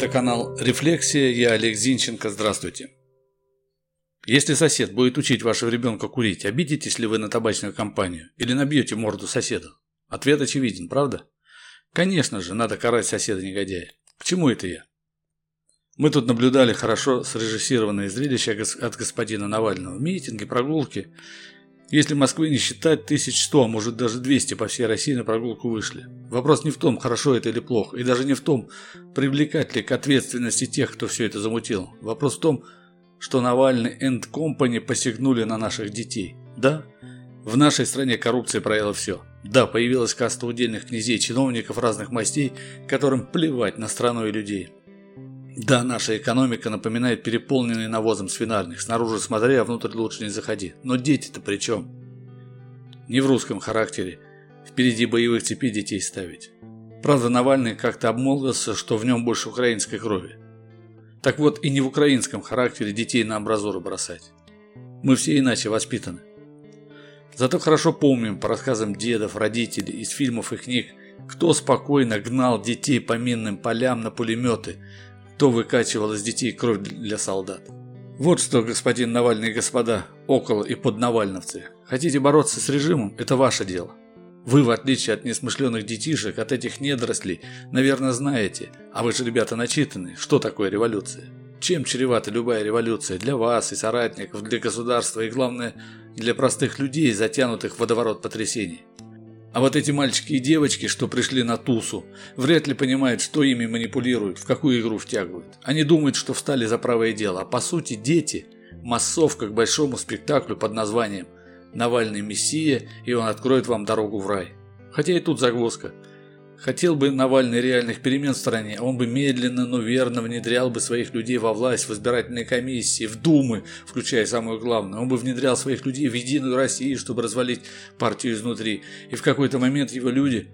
Это канал «Рефлексия», я Олег Зинченко, здравствуйте. Если сосед будет учить вашего ребенка курить, обидитесь ли вы на табачную компанию или набьете морду соседу? Ответ очевиден, правда? Конечно же, надо карать соседа-негодяя. К чему это я? Мы тут наблюдали хорошо срежиссированное зрелище от господина Навального. Митинги, прогулки. Если Москвы не считать, тысяч сто, а может даже двести по всей России на прогулку вышли. Вопрос не в том, хорошо это или плохо, и даже не в том, привлекать ли к ответственности тех, кто все это замутил. Вопрос в том, что Навальный энд Компани посягнули на наших детей. Да, в нашей стране коррупция проела все. Да, появилась каста удельных князей, чиновников разных мастей, которым плевать на страну и людей. Да, наша экономика напоминает переполненный навозом свинарник. Снаружи смотри, а внутрь лучше не заходи. Но дети-то при чем? Не в русском характере. Впереди боевых цепей детей ставить. Правда, Навальный как-то обмолвился, что в нем больше украинской крови. Так вот, и не в украинском характере детей на амбразуры бросать. Мы все иначе воспитаны. Зато хорошо помним по рассказам дедов, родителей, из фильмов и книг, кто спокойно гнал детей по минным полям на пулеметы, кто выкачивал из детей кровь для солдат. Вот что, господин Навальный и господа, около и под Навальновцы. Хотите бороться с режимом – это ваше дело. Вы, в отличие от несмышленных детишек, от этих недорослей, наверное, знаете, а вы же, ребята, начитаны, что такое революция. Чем чревата любая революция для вас и соратников, для государства и, главное, для простых людей, затянутых в водоворот потрясений? А вот эти мальчики и девочки, что пришли на тусу, вряд ли понимают, что ими манипулируют, в какую игру втягивают. Они думают, что встали за правое дело, а по сути дети – массовка к большому спектаклю под названием «Навальный Мессия, и он откроет вам дорогу в рай». Хотя и тут загвоздка – Хотел бы Навальный реальных перемен в стране, он бы медленно, но верно внедрял бы своих людей во власть, в избирательные комиссии, в думы, включая самое главное. Он бы внедрял своих людей в Единую Россию, чтобы развалить партию изнутри. И в какой-то момент его люди,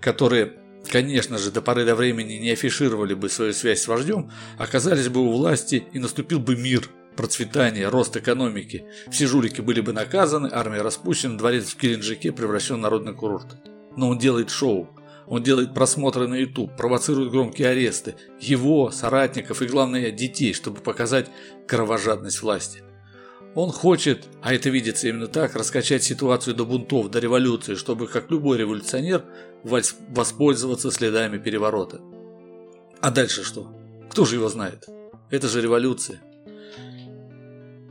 которые, конечно же, до поры до времени не афишировали бы свою связь с вождем, оказались бы у власти и наступил бы мир, процветание, рост экономики. Все жулики были бы наказаны, армия распущена, дворец в Керенджике превращен в народный курорт. Но он делает шоу. Он делает просмотры на YouTube, провоцирует громкие аресты, его, соратников и, главное, детей, чтобы показать кровожадность власти. Он хочет, а это видится именно так, раскачать ситуацию до бунтов, до революции, чтобы, как любой революционер, воспользоваться следами переворота. А дальше что? Кто же его знает? Это же революция.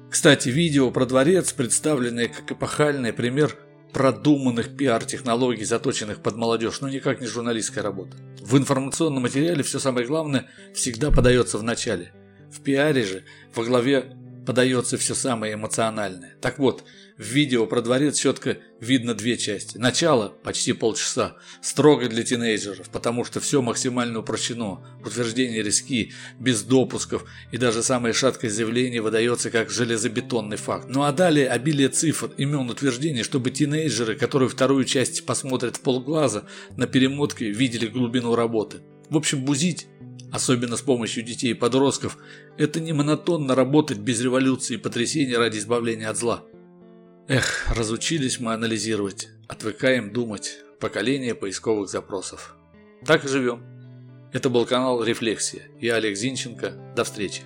Кстати, видео про дворец, представленное как эпохальный пример продуманных пиар-технологий, заточенных под молодежь, но никак не журналистская работа. В информационном материале все самое главное всегда подается в начале. В пиаре же во главе подается все самое эмоциональное. Так вот, в видео про дворец четко видно две части. Начало, почти полчаса, строго для тинейджеров, потому что все максимально упрощено. Утверждение риски, без допусков и даже самое шаткое заявление выдается как железобетонный факт. Ну а далее обилие цифр, имен утверждений, чтобы тинейджеры, которые вторую часть посмотрят в полглаза, на перемотке видели глубину работы. В общем, бузить особенно с помощью детей и подростков, это не монотонно работать без революции и потрясений ради избавления от зла. Эх, разучились мы анализировать, отвыкаем думать, поколение поисковых запросов. Так и живем. Это был канал «Рефлексия». Я Олег Зинченко. До встречи.